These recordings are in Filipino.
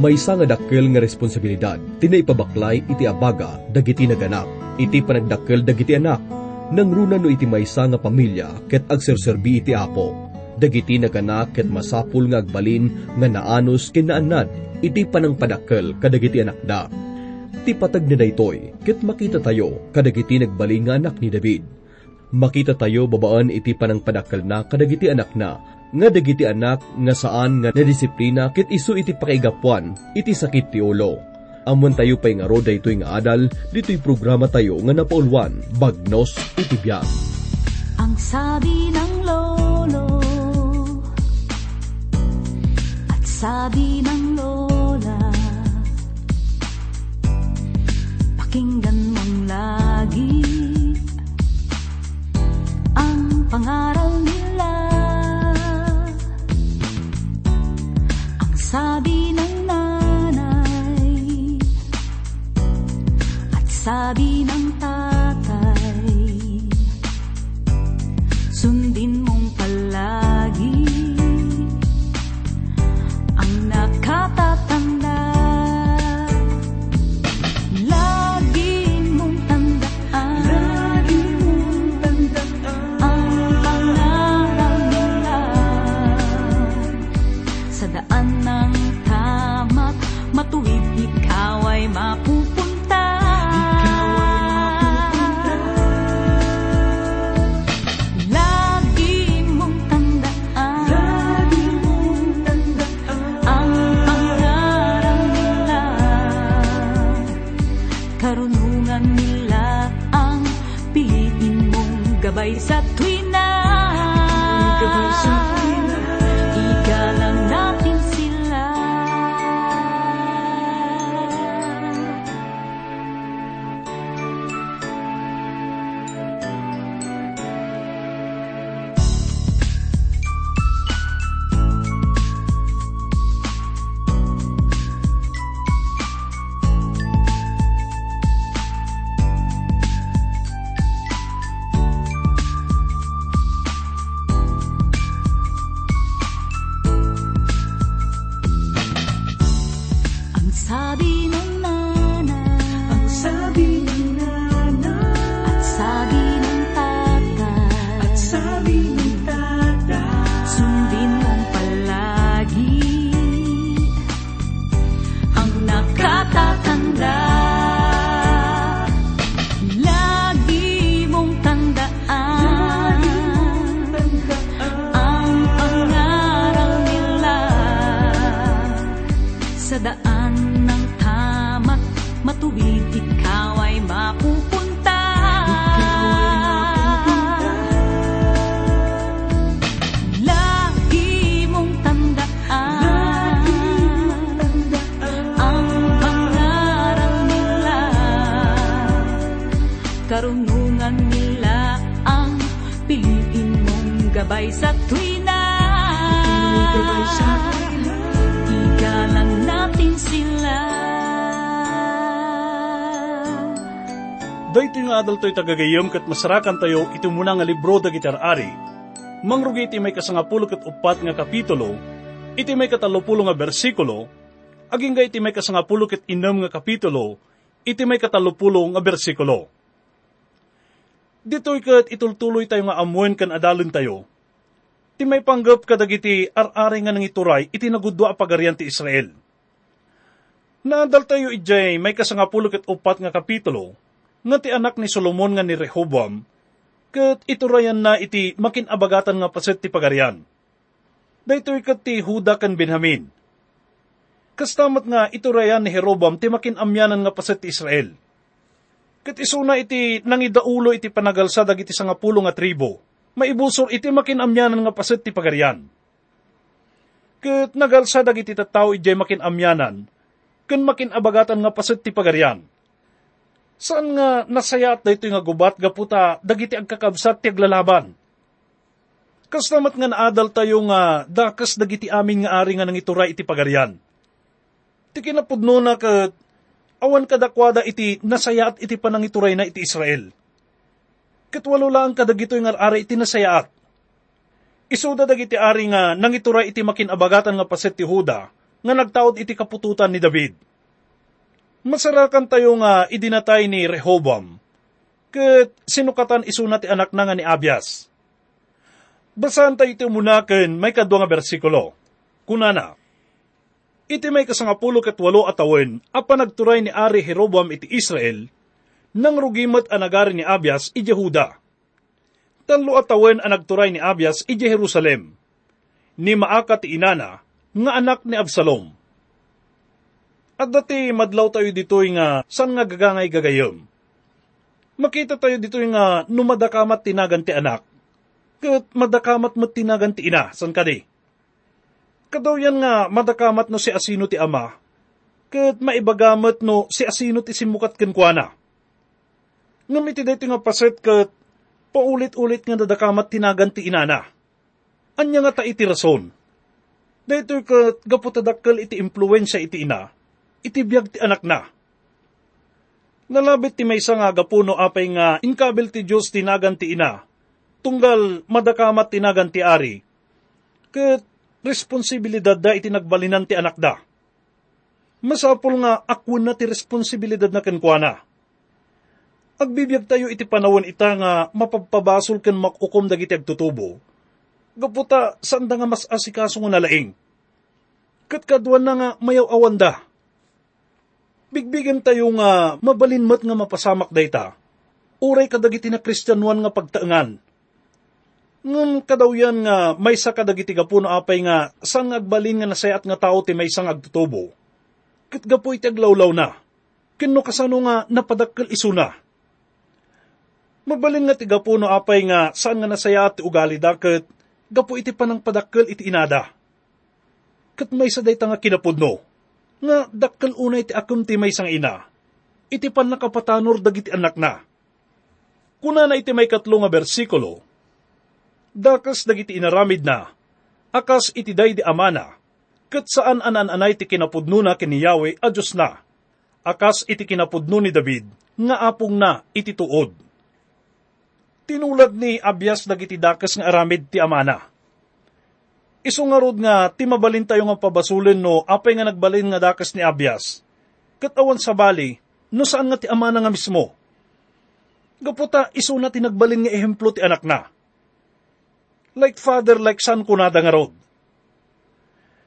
may isa nga dakkel nga responsibilidad tinaipabaklay iti abaga dagiti naganak. Iti panagdakkel dagiti anak nang runa no iti maysa nga pamilya ket agserserbi iti apo. Dagiti naganak ket masapul nga agbalin nga naanos kinaanad iti panangpadakkel kadagiti anak da. Ti patag na daytoy ket makita tayo kadagiti nagbalin nga anak ni David. Makita tayo babaan iti panangpadakkel na kadagiti anak na nga dagiti anak nga saan nga nadisiplina ket isu iti pakaigapuan iti sakit ti ulo. Amon tayo pay nga roda ito'y nga adal, dito'y programa tayo nga napaulwan, bagnos iti biyak. Ang sabi ng lolo at sabi ng Dahito nga adal to'y tagagayom kat masarakan tayo ito muna nga libro da gitar-ari. Mangrugi iti may kasangapulo kat upat nga kapitulo, iti may katalupulo nga bersikulo, aging ga iti may kasangapulo kat inam nga kapitulo, iti may katalupulo nga bersikulo. Dito'y kat itultuloy tayo nga amuan kan adalon tayo. Ti may panggap kadagiti ar-ari nga nang ituray, iti nagudwa pagarian ti Israel. Naadal tayo ijay may kasangapulo kat upat nga kapitulo, nga ti anak ni Solomon nga ni Rehoboam, kat iturayan na iti makinabagatan nga paset ti pagarian. Daytoy kat ti Huda kan Benjamin. Kastamat nga iturayan ni Rehoboam ti makinamyanan nga paset ti Israel. Kat isuna iti nangidaulo iti panagalsa dagiti sangapulo nga tribo, maibusor iti makinamyanan nga paset ti pagarian. Kat nagalsa dagiti tattao ijay makinamyanan, ken makinabagatan nga paset ti pagarian Saan nga nasayat ito nga gubat gaputa dagiti agkakabsat ti aglalaban? Kastamat nga naadal tayo nga dakas dagiti amin nga ari nga nang ituray iti pagarian. Ti kinapudno na ka awan kadakwada iti nasayat iti panang ituray na iti Israel. Katwalo lang kadagito nga ari iti nasayat. Isuda dagiti ari nga nang iti makinabagatan nga paset ti Huda, nga nagtaod iti kapututan ni David. Masarakan tayo nga idinatay ni Rehoboam, ket sinukatan isuna ti anak na nga ni Abias. Basahan tayo iti umunaken may kadwa nga bersikulo. Kunana, iti may kasangapulo ket walo atawin, apa nagturay ni Ari Jeroboam iti Israel, nang rugimat anagari ni Abias iti Jehuda. Tanlo atawin ang nagturay ni Abias iti Jerusalem. Ni Maaka ti inana, nga anak ni Absalom. At dati madlaw tayo dito nga san nga gagangay gagayom. Makita tayo dito nga numadakamat tinagan ti anak, kat madakamat mo tinagan ti ina, san kadi? Kadaw yan nga madakamat no si asino ti ama, kat maibagamat no si asino ti simukat kenkwana. Ngam iti dito nga paset kat paulit-ulit nga dadakamat tinagan ti inana. Anya nga ta iti rason. Dito kat gaputadakkel iti impluensya iti ina, iti biyag ti anak na. Nalabit ti may nga gapuno apay nga inkabil ti Diyos tinagan ti ina, tunggal madakamat tinagan ti ari, ket responsibilidad da iti nagbalinan ti anak da. Masapol nga akwan na ti responsibilidad na kenkwana. Agbibiyag tayo iti panawon ita nga mapapabasol ken makukom dagiti agtutubo. Gaputa saan da nga mas asikaso nga nalaing. Kat kadwan na nga mayaw awan da Bigbigan tayo nga mabalinmat nga mapasamak dayta. Uray kadagiti na kristyanuan nga pagtaangan. Ngam kadaw yan nga may sa kadagiti gapuno apay nga sang agbalin nga nasayat nga tao ti may sang agtutubo. Kit gapo iti aglawlaw na. Kino kasano nga napadakkel isuna. Mabalin nga ti gapuno apay nga saan nga nasayat ti ugali daket gapo iti panang padakkel iti inada. Kat may sa dayta nga kinapudno nga dakkel unay ti akum ti may sang ina, iti pan nakapatanor dagiti anak na. Kuna na iti may katlo nga bersikulo, dakas dagiti inaramid na, akas iti day di amana, kat saan anan-anay ti kinapudno na kini Yahweh a Diyos na, akas iti kinapudno ni David, nga apong na iti tuod. Tinulad ni Abias dagiti dakas nga aramid ti amana Iso nga rod nga, timabalin tayo nga pabasulin no, apay nga nagbalin nga dakas ni Abias. Katawan sa bali, no saan nga ti ama na nga mismo. Gaputa, iso na tinagbalin nga ehemplo ti anak na. Like father, like son kunada nga rod.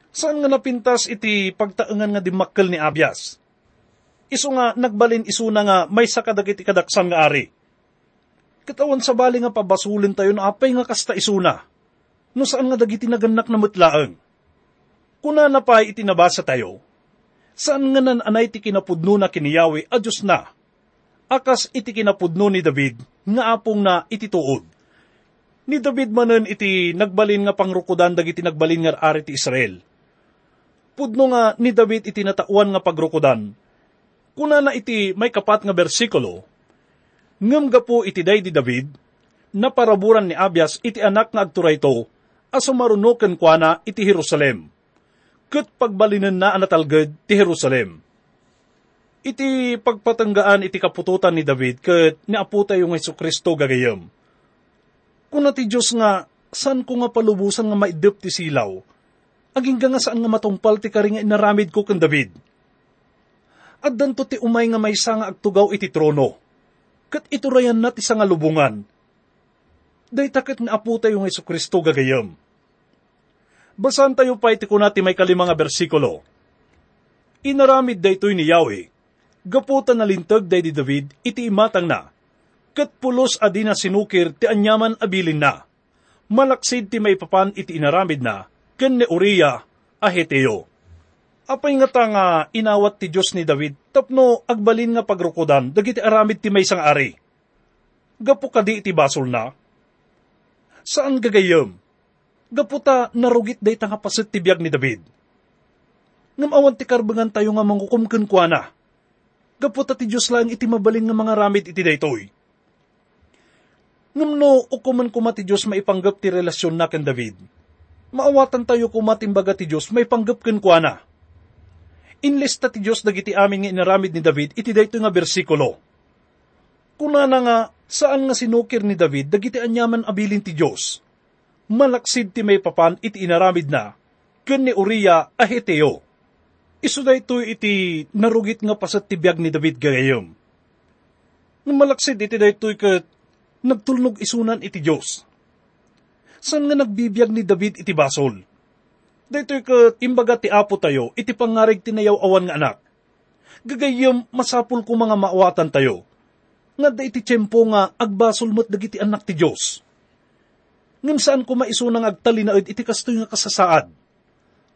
Saan nga napintas iti pagtaangan nga dimakkel ni Abias? Iso nga nagbalin iso na nga may sakadagit kadaksan nga ari. Katawan sa bali nga pabasulin tayo na apay nga kasta iso na no saan nga dagiti naganak na mutlaang. Kuna na pa itinabasa tayo, saan nga nan anay ti kinapudno na kiniyawi a Diyos na, akas iti kinapudno ni David, nga apong na itituod. Ni David manen iti nagbalin nga pangrukudan dagiti nagbalin nga ari ti Israel. Pudno nga ni David iti natauan nga pagrukudan. Kuna na iti may kapat nga bersikulo, ngam gapo iti day di David, na paraburan ni Abias iti anak nga agturay kwa na iti Jerusalem. Kat pagbalinan na anatalgad ti Jerusalem. Iti pagpatanggaan iti kapututan ni David kat niaputa yung Yesu Kristo gagayam. Kuna ti Diyos nga, saan ko nga palubusan nga maidip ti silaw, aging nga saan nga matungpal ti karinga inaramid ko kan David. At danto ti umay nga may nga agtugaw iti trono, kat iturayan na ti nga lubungan, day takit nga aputa yung Yesu Kristo gagayam. Basan tayo pa iti kunati may kalimang bersikulo. Inaramid daytoy ni Yahweh, gaputan na lintag day David, iti imatang na, kat pulos adi na sinukir ti anyaman abilin na, malaksid ti may papan iti inaramid na, ken ni Uriah a Heteo. Apay nga ta nga inawat ti Diyos ni David, tapno agbalin nga pagrukudan, dagiti aramid ti may sang ari. Gapo kadi iti basol na, saan gagayam? Gaputa narugit day tanga pasit ti biyag ni David. Ngam awan ti karbangan tayo nga mangukumken kwa na. Gaputa ti Diyos lang iti mabalin nga mga ramid iti daytoy. Ngam no, ukuman kuma ti Diyos maipanggap ti relasyon na ken David. Maawatan tayo kumatimbaga ti Diyos may panggap ken kwa na. Inlista ti Diyos dagiti amin nga inaramid ni David iti daytoy nga bersikulo. Kuna na nga saan nga sinukir ni David dagiti anyaman abilin ti Diyos malaksid ti may papan iti inaramid na, ken ni Uriah a Heteo. Isu daytoy iti narugit nga pasat tibiyag ni David gayam. Nang malaksid iti daytoy kat nagtulnog isunan iti Diyos. San nga nagbibiyag ni David iti basol? Daytoy kat imbaga ti apo tayo iti pangarig tinayaw awan nga anak. Gagayam masapul ko mga maawatan tayo. Nga da iti tiyempo nga agbasol mo't dagiti anak ti Diyos. Ngam saan ko maisunang agtalinaid iti kastoy nga kasasaad.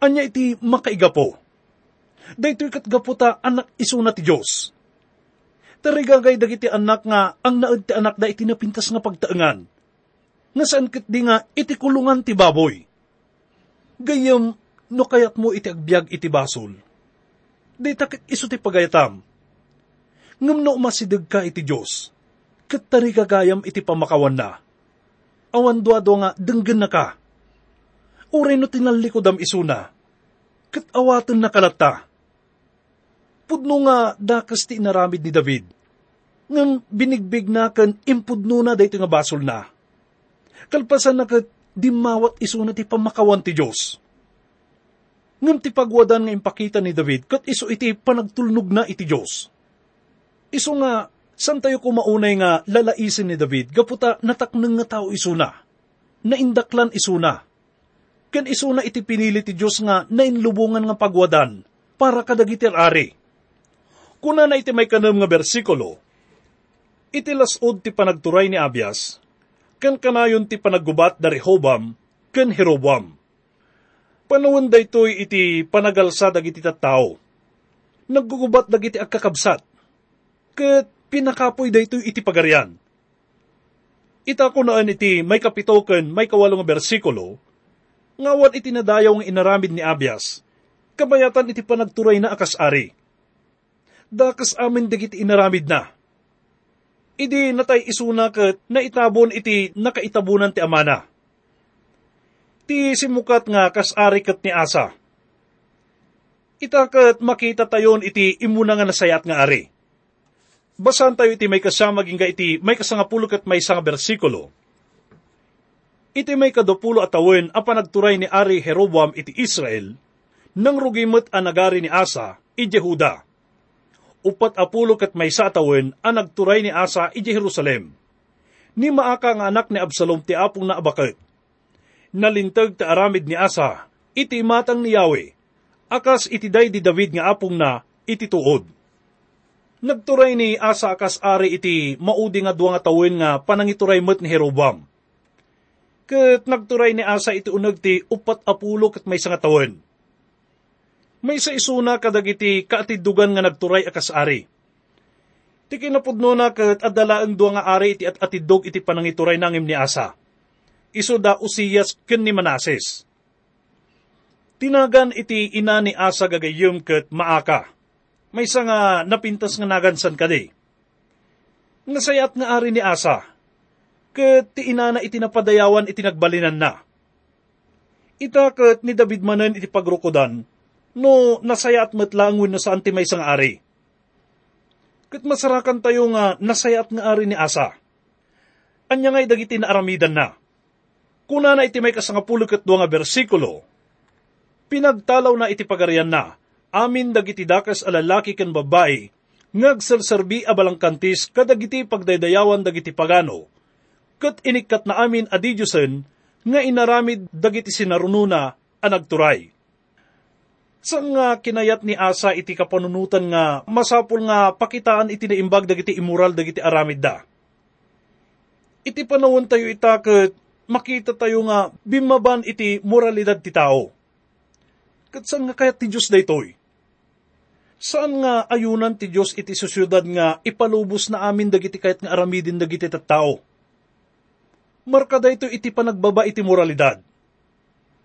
Anya iti makaigapo. Daytoy kat gaputa anak isuna ti Diyos. Tarigagay dagiti anak nga ang naad ti anak da iti napintas nga pagtaengan. Nga saan di nga iti kulungan ti baboy. Gayam no kayat mo iti agbyag iti basol. Di takit iso ti pagayatam. Ngam no umasidag ka iti Diyos. Kat tarigagayam iti pamakawan na. Awan duado nga denggan na ka. Uray no tinalikodam isuna. Kat awatan na kalata pudno nga dakas ti inaramid ni David. Ngam binigbig na kan impudno na dayto nga basol na. Kalpasan na kat dimawat iso na ti pamakawan ti Diyos. Ngam ti pagwadan nga impakita ni David kat iso iti panagtulnog na iti Diyos. Iso nga, san tayo kumaunay nga lalaisin ni David, gaputa nataknang nga tao iso na. Naindaklan iso na. Kan iso na iti pinili ti Diyos nga nainlubungan nga pagwadan para kadagitir ari Kuna na iti may kanam nga bersikulo, iti lasod ti panagturay ni Abias, kan kanayon ti panaggubat da Rehobam, kan Herobam. Panawon daytoy iti panagalsa dagiti tattao. Naggugubat dagiti agkakabsat. Kat pinakapoy daytoy iti pagarian. Ita ko naan iti may kapitoken may kawalong bersikulo, ngawan iti nadayaw ng inaramid ni Abias, kabayatan iti panagturay na akas-ari dakas amin digit inaramid na. Idi natay isuna kat na itabon iti nakaitabunan ti amana. Ti simukat nga kasari kat ni asa. Itakat makita tayon iti imuna nga nasayat nga ari. Basan tayo iti may kasama ginga iti may kasangapulo kat may isang bersikulo. Iti may kadupulo at tawin a panagturay ni Ari Jeroboam iti Israel, nang rugimot ang nagari ni Asa, i Jehuda upat apulo kat may satawin ang nagturay ni Asa iji Jerusalem. Ni maaka nga anak ni Absalom ti apong na abakit. Nalintag ti aramid ni Asa, iti matang ni Yahweh, akas iti day di David nga apong na iti tuod. Nagturay ni Asa akas ari iti maudi nga duwa nga tawin nga panangituray met ni Herobam. Kat nagturay ni Asa iti unag ti upat apulo kat may nga tawin may sa isuna kadagiti kaatidugan nga nagturay akas ari. Ti kinapudno na kat adala ang duwa nga ari iti at atidog iti panangituray nangim ni Asa. Iso da usiyas ken ni Manases. Tinagan iti ina ni Asa gagayom kat maaka. May sa nga napintas nga nagansan kadi. Nasayat nga ari ni Asa. Kat ti ina na iti napadayawan iti nagbalinan na. Ita kat ni David manan iti pagrukodan, no nasayat matlangon na saan ti may sang ari. Kat masarakan tayo nga nasayat nga ari ni Asa. Anya nga'y dagiti na aramidan na. Kuna na iti may kasangapulo kat nga bersikulo, pinagtalaw na iti pagarian na, amin dagiti dakas alalaki kan babae, ngagserserbi abalang kantis kadagiti pagdaydayawan dagiti pagano, kat inikat na amin adidyusen, nga inaramid dagiti sinarununa anagturay Sang nga kinayat ni Asa iti kapanunutan nga masapul nga pakitaan iti naimbag dagiti immoral dagiti aramid da. Iti panawon tayo itaket makita tayo nga bimaban iti moralidad ti tao. Kat saan nga kayat ti Diyos daytoy? Saan nga ayunan ti Diyos iti susyudad nga ipalubos na amin dagiti kayat nga aramidin dagiti tattao? Marka dayto iti panagbaba iti moralidad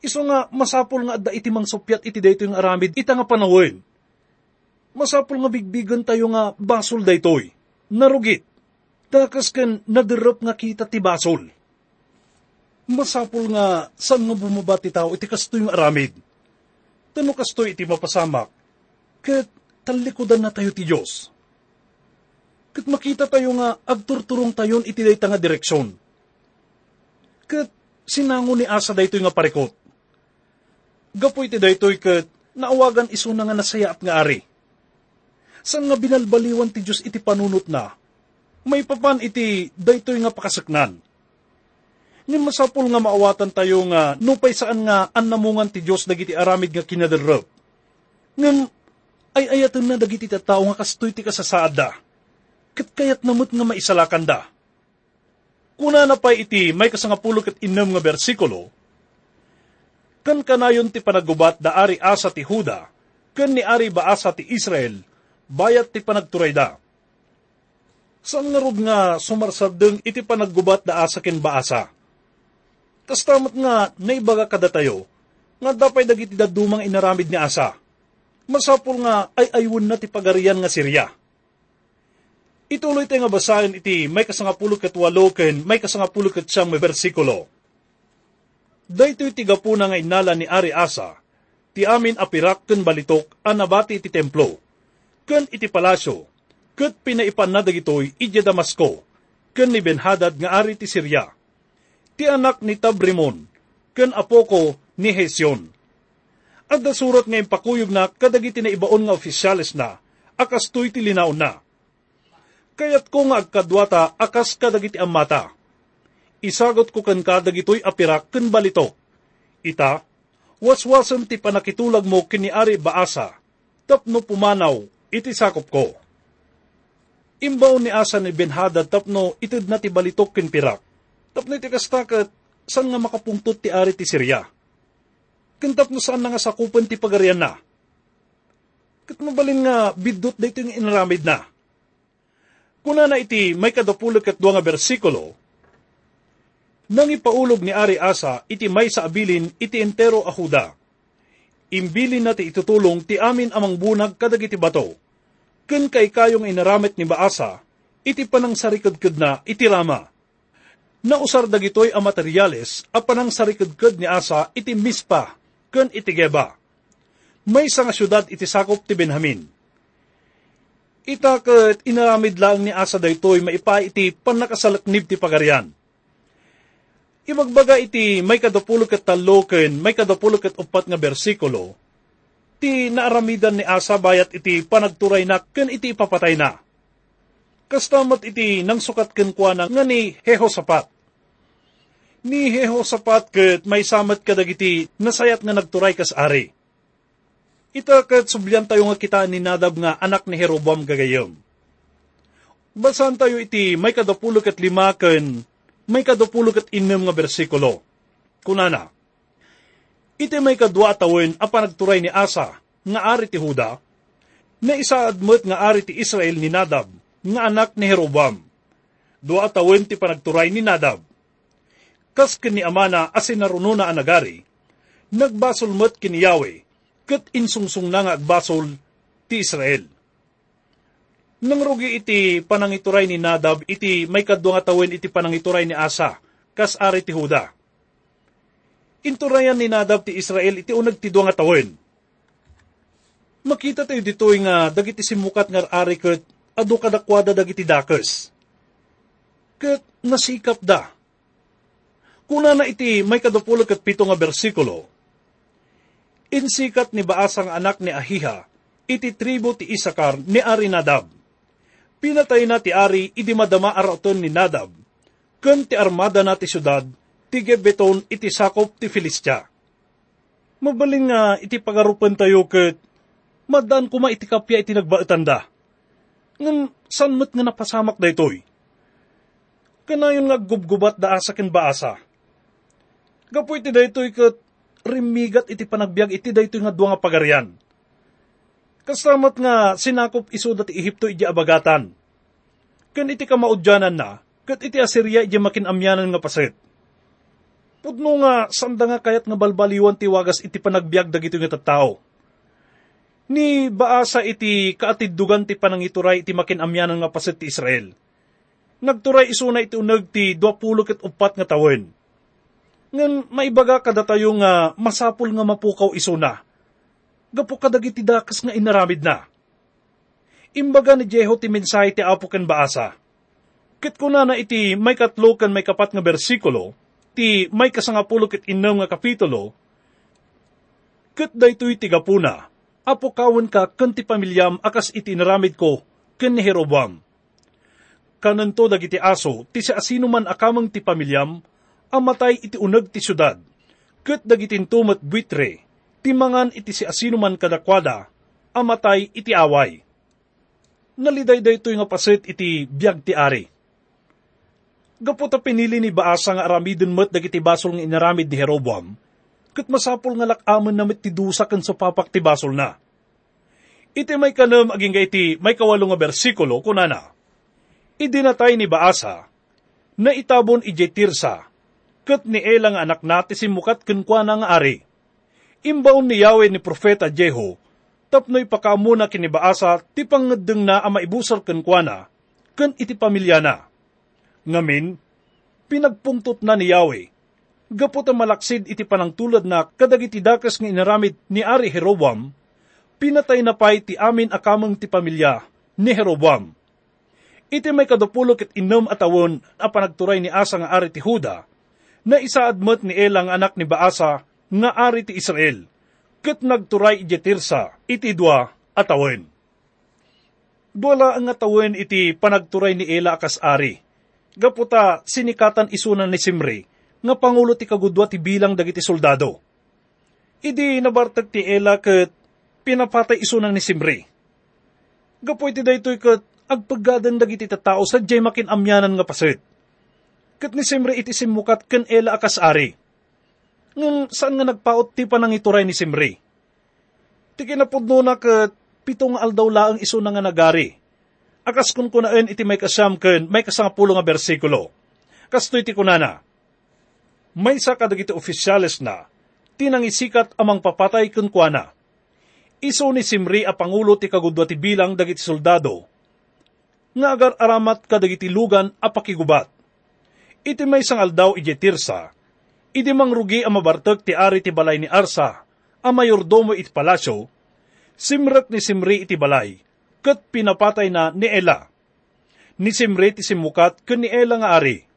Iso nga, masapol nga adda iti mang sopyat iti dayto yung aramid, ita nga panawin. Masapol nga bigbigan tayo nga basol daytoy. Narugit. Dakas kan nadirop nga kita ti basol. Masapol nga, saan nga bumaba ti tao, iti kasto yung aramid. Tano kasto iti mapasamak. Kat talikodan na tayo ti Diyos. Kat makita tayo nga, agturturong tayon iti dayta nga direksyon. Kat sinango ni asa dayto nga parikot Gapoy ti daytoy ket naawagan iso na nga nasaya at nga ari. San nga binalbaliwan ti Diyos iti panunot na, may papan iti daytoy nga pakasaknan. Ngin masapul nga maawatan tayo nga nupay saan nga annamungan ti Diyos dagiti aramid nga kinadarab. Ngin ay ayatan na dagiti tao nga kastoy ti kasasaada. Kat kayat namot nga maisalakan da. Kuna na pa iti may kasangapulo kat inam nga bersikulo, kan kanayon ti panagubat da ari asa ti Huda, kan ni ari baasa ti Israel, bayat ti panagturay da. Saan nga rod nga sumarsardeng iti panaggubat da asa ken baasa? Tas tamat nga naibaga kada tayo, nga dapay dagiti dadumang inaramid ni asa. Masapul nga ay aywon na ti pagarian nga Sirya. Ituloy tayo nga basahin iti may kasangapulo ket walo ken may kasangapulo ket siyang may bersikulo. Daytoy tigapuna nga inala ni Ari Asa, ti amin apirak ken balitok a nabati iti templo, ken iti palasyo, ket pinaipan na dagitoy ije Damasco, ken ni Benhadad nga ari ti Syria. Ti anak ni Tabrimon, ken apoko ni Hesyon. At surat nga impakuyog na kadagiti na ibaon nga ofisyales na, akas tuy ti linaw na. Kayat ko nga agkadwata akas kadagiti amata isagot ko kan kadagitoy apirak ken balito. Ita, waswasan ti panakitulag mo kini ari baasa, tapno pumanaw, iti sakop ko. Imbaw ni asa ni Benhadad tapno itid na ti balitok ken pirak. Tapno iti kastakat, saan nga makapungtot ti ari ti Sirya? Ken tapno saan nga sakupan ti pagarian na? Kat mabalin nga bidot dito yung inaramid na. Kuna na iti may kadapulog at nga bersikulo, nang ipaulog ni Ari Asa, iti may sa abilin, iti entero ahuda. Imbilin na ti itutulong ti amin amang bunag kadagiti bato. Ken kay kayong inaramit ni Baasa, iti panang sarikadkad na iti rama. Nausar dagitoy a materyales, a panang sarikadkad ni Asa, iti mispa, ken iti geba. May nga syudad iti sakop ti Benjamin. Itakat inaramid lang ni Asa daytoy maipa iti panakasalaknib ti pagarian Imagbaga iti may kadapulog kat talo ken may kadapulog kat upat nga bersikulo, ti naaramidan ni asa bayat iti panagturay na ken iti papatay na. Kastamat iti nang sukat ken kwa na nga ni Hehosapat. Ni Hehosapat ket may samat kadagiti nasayat nga nagturay kas ari. Ita ket sublyan tayo nga kita ni Nadab nga anak ni Herobam gagayom. Basan tayo iti may kadapulog at lima ken may kadupulog at inom nga bersikulo. Kunana, iti may kadwa tawin a panagturay ni Asa, nga ari ti Huda, na isa admot nga ari ti Israel ni Nadab, nga anak ni Herobam. Dua tawin ti panagturay ni Nadab. Kas kini amana asin narununa anagari, nagbasol met kini Yahweh, kat insungsung na nga agbasol ti Israel. Nang rugi iti panangituray ni Nadab, iti may kadwa nga tawin iti panangituray ni Asa, kas ari ti Huda. Inturayan ni Nadab ti Israel iti unag ti nga tawin. Makita tayo dito nga dagiti simukat nga ari kat adu kadakwada dagiti dakes. Kat nasikap da. Kuna na iti may kadapulog kat pito nga bersikulo, Insikat ni Baasang anak ni Ahiha, iti tribo ti Isakar ni Arinadab pinatay na ti ari idi madama araton ni Nadab, ken ti armada na ti syudad, ti Gebeton iti sakop ti Filistia. Mabaling nga iti pagarupan tayo ket madan kuma iti kapya iti nagbaetan da. Ngan sanmet nga napasamak daytoy. Kanayon nga gubgubat da asa ken baasa. Gapo iti daytoy ket rimigat iti panagbiag iti daytoy nga duwa nga pagarian Kastamat nga sinakop iso dati Ehipto iti abagatan. Kan iti kamaudyanan na, kat iti Assyria iti makinamyanan nga paset. Pudno nga sanda nga kayat nga balbaliwan ti wagas iti panagbiag dagito nga tattao. Ni baasa iti kaatiddugan ti panangituray iti makinamyanan nga paset ti Israel. Nagturay iso na iti unag ti 20 ket upat nga tawin. Ngan maibaga kada tayo nga masapul nga mapukaw iso na gapo kadagiti dakas nga inaramid na. Imbaga ni Jeho ti mensahe ti apo ken baasa. Kit kuna na iti may katlo ken may kapat nga bersikulo, ti may kasangapulo ket innem nga kapitulo, Kat daytoy tigapuna, apo kawon ka kan ti pamilyam akas itinaramid ko ken ni Jeroboam. Kananto dagiti aso, ti si asino man akamang ti pamilyam, amatay iti uneg ti syudad, ket dagiti tumat buitre, timangan iti si asino man kadakwada, amatay iti away. Naliday daytoy nga paset iti biag ti ari. Gaputa pinili ni Baasa nga aramidin met dagiti basol nga inaramid ni Jeroboam, ket masapol nga lakaman na ti dusa ken sa papak ti basol na. Iti may kanam aging iti may kawalo nga bersikulo kunana. Idinatay ni Baasa na itabon ije Tirsa, ket ni Elang anak nati simukat kenkwa nga ari. Imbaon ni Yahweh ni Profeta Jeho, tapnoy pakamuna kini Baasa ti pangadeng na ama ibusar kenkwana, ken iti pamilya na Ngamin, pinagpungtot na ni Yahweh. Gapot ang malaksid iti panangtulad na kadagiti dakas nga inaramid ni Ari Jeroboam, pinatay na pay ti amin akamang ti pamilya ni Jeroboam. Iti may kadupulok at inom atawon a panagturay ni Asa nga ari ti Huda, na isaadmat ni Elang anak ni Baasa nga ari ti Israel, ket nagturay iti Tirsa iti dua atawon. Duala ang atawon iti panagturay ni Ela akas ari, Gaputa sinikatan isunan ni Simri, nga pangulo ti kagudwa ti bilang dagiti soldado. Idi nabartag ti Ela ket pinapatay isunan ni Simri. Gapoy ti daytoy ket agpagadan dagiti tatao sa jay makin amyanan nga paset. Ket ni Simri iti simukat ken Ela akas ari. Saan nga nagpaot ti panang ituray ni Simri? Ti kinapudno na ket pitong aldaw laang iso na nga nagari Akas kun kunaen iti may kasam ken may kasangapulo nga bersikulo. Kasto iti kunana. May sa kadagiti ofisyales na, tinangisikat amang papatay kun kuana. Iso ni Simri a pangulo ti kagudwa ti bilang dagiti soldado. Nga agar aramat kadagiti lugan a pakigubat. Iti may sangal daw iti tirsa, iti mangrugi a mabartag ti ari ti balay ni Arsa, a mayordomo iti palasyo, simrek ni Simri iti balay, kat pinapatay na ni Ela. Ni Simre ti simukat ken ni Ela nga ari.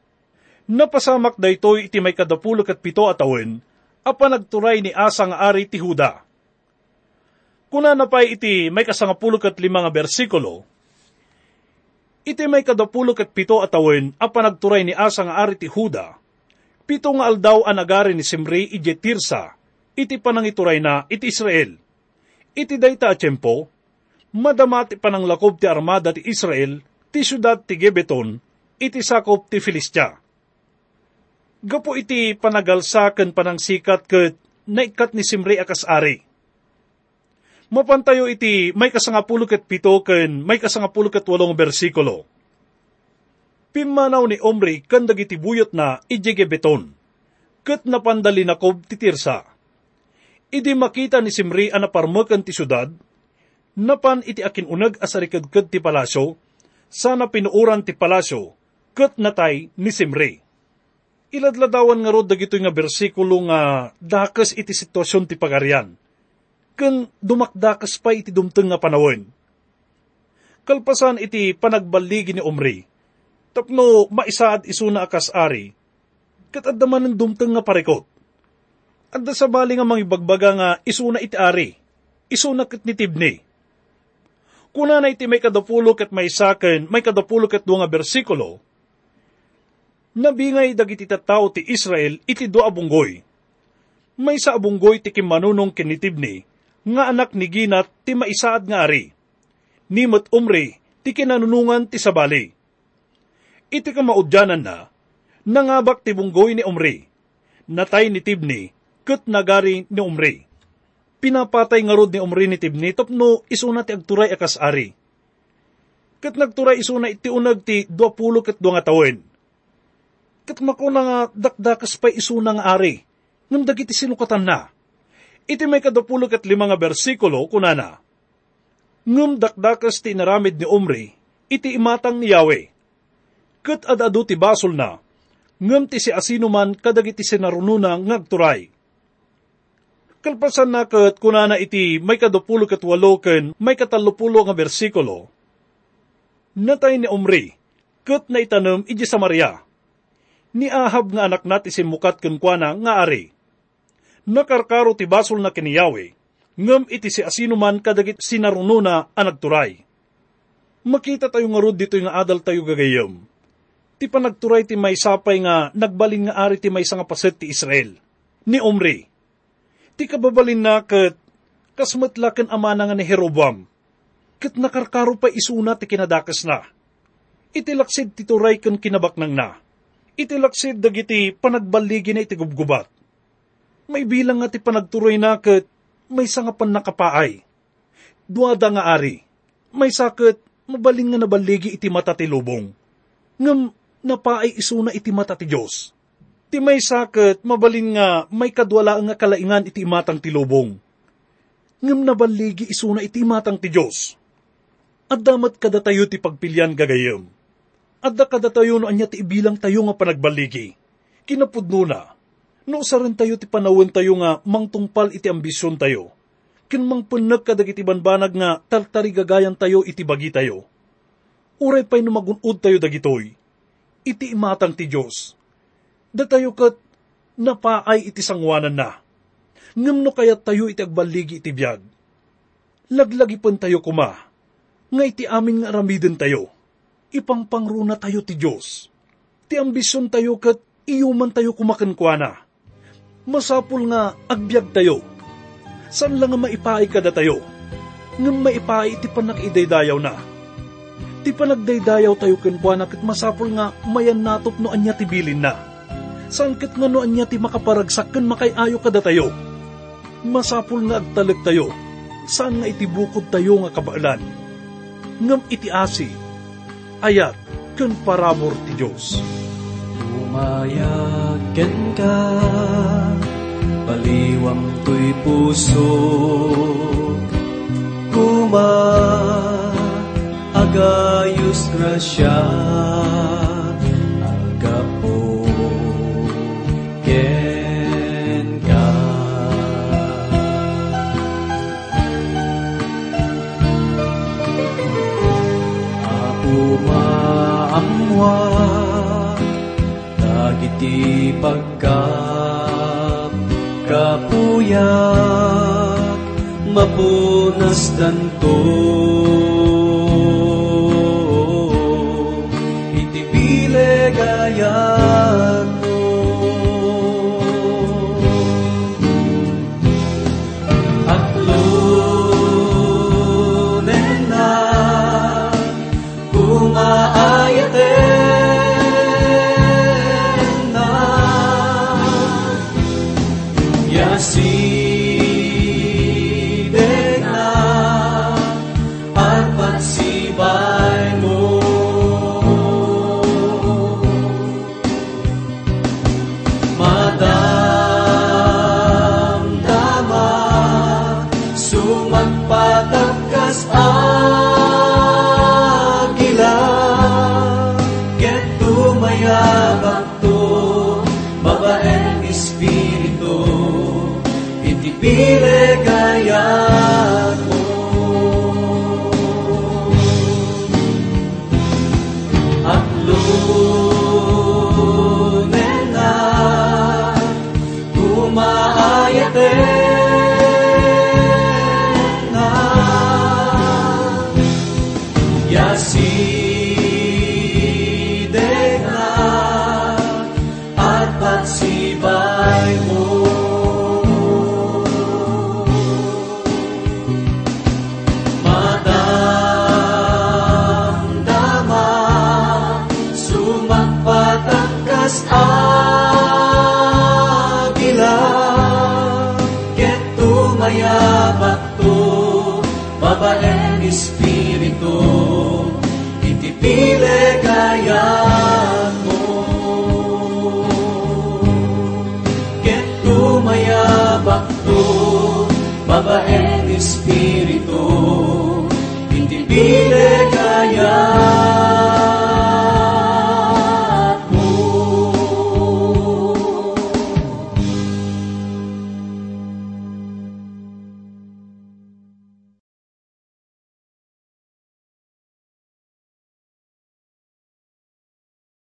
Napasamak daytoy iti may kadapulo kat pito atawin, apa nagturay ni Asa nga ari ti Huda. Kuna napay iti may kasangapulo kat lima nga bersikulo, iti may kadapulo kat pito atawin, apa nagturay ni Asa nga ari ti Huda, pito nga aldaw anagari ni Simri ije Tirsa, iti panangituray na iti Israel. Iti dayta a tiyempo, madamati pa ng lakob ti armada ti Israel, ti syudad ti Gebeton, iti sakop ti Filistya. Gapo iti panagalsakan panang sikat ket naikat ni Simri akas ari. Mapantayo iti may kasangapulo ket pito ken may kasangapulo ket walong bersikulo. Pimanaw ni Omri kan dagiti buyot na iji Gebeton, ket napandali na kob ti Tirsa. Idi makita ni Simri a naparmakan ti syudad, napan iti akin unag asarikadkad ti palasyo, sana pinuuran ti palasyo, kat natay ni Simri. Iladladawan nga rod dagito nga bersikulo nga dakas iti sitwasyon ti pagarian, ken dumakdakas pa iti dumteng nga panawon. Kalpasan iti panagbaligi ni Omri, tapno maisaad isuna akas ari, kat addaman ng dumteng nga parekot. Adda sa bali nga mangibagbaga nga isuna iti ari, isuna kat ni Tibni Kuna na iti may kadapulok at may saken, may kadapulok at nga bersikulo, nabingay dagiti tattao ti Israel iti do abunggoy. May sa abunggoy ti kimanunong kinitibni, nga anak ni Ginat ti maisaad nga ari. Nimot umri ti kinanunungan ti sabali. Iti kamaudyanan na, nangabak ti bunggoy ni umri, natay ni Tibni, ket nagari ni umri pinapatay nga ni Omri ni Tibni, tapno isuna ti agturay akas ari. Kat nagturay isuna iti unag ti duapulo kat duwa nga tawen. Kat makuna nga dakdakas pa isuna nga ari, ngam dagiti sinukatan na. Iti may kadapulo kat lima nga bersikulo, kunana. Ngam dakdakas ti naramid ni Omri, iti imatang ni Yahweh. Kat adado ti basol na, ngam ti si asino man kadagiti sinarununa ngagturay kalpasan na kat kunana iti may kadupulo kat walo ken may katalupulo nga bersikulo. Natay ni Omri, kat na itanam iji sa Maria. Ni Ahab nga anak nat isimukat ken kuana nga ari. Nakarkaro ti basol na kiniyawe, ngam iti si asino man kadagit sinaruno na ang nagturay. Makita tayo nga rod dito nga adal tayo gagayam. Ti panagturay ti may sapay nga nagbalin nga ari ti may nga paset ti Israel. Ni Omri. Ti kababalin na kat kasmatlakan amana nga ni Jeroboam. Kat nakarkaro pa isuna ti kinadakas na. Itilaksid ti turay kan kinabaknang na. Itilaksid dagiti panagbaligi na iti gubgubat. May bilang nga ti panagturay na kat may sangapan nakapaay. Duada nga ari. May sakit mabaling nga nabaligi iti mata ti lubong. Ngam napaay isuna iti mata ti Diyos. Ti may sakit mabalin nga may kadwala nga kalaingan iti matang ti lubong. Ngam nabaligi isuna iti matang ti Diyos. At damat kada tayo ti pagpilyan gagayam Adda kada tayo no anya ti ibilang tayo nga panagbaligi. Kinapudno na. No sa rin tayo ti panawin tayo nga mangtungpal iti ambisyon tayo. Kinmang punag kadag iti banbanag nga taltari gagayan tayo iti bagi tayo. Uray pa'y numagunod tayo dagitoy. Iti imatang ti Diyos. Da tayo kat napaay iti sangwanan na. Ngam no kayat tayo iti agbaligi iti biyag. Laglagi pun tayo kuma. Nga iti amin nga aramidin tayo ipangpangruna tayo ti Diyos. Ti ambisyon tayo kat iyuman tayo kumakankwana. Masapul nga agbyag tayo. San lang nga maipaay kada tayo? Ngam maipaay iti panakidaydayaw na. Ti panagdaydayaw tayo kankwana kat masapul nga mayan natop no anya ti bilin na. San kat nga no anya ti makaparagsak kan makayayo kada tayo. Masapul nga agtalag tayo. Saan nga iti bukod tayo nga kabaalan? Ngam iti asi, ayat ken parabor ti Dios. Umayaken ka, paliwang to'y puso, kuma agayos grasya, pagkap Kapuyak Mapunas danto Iti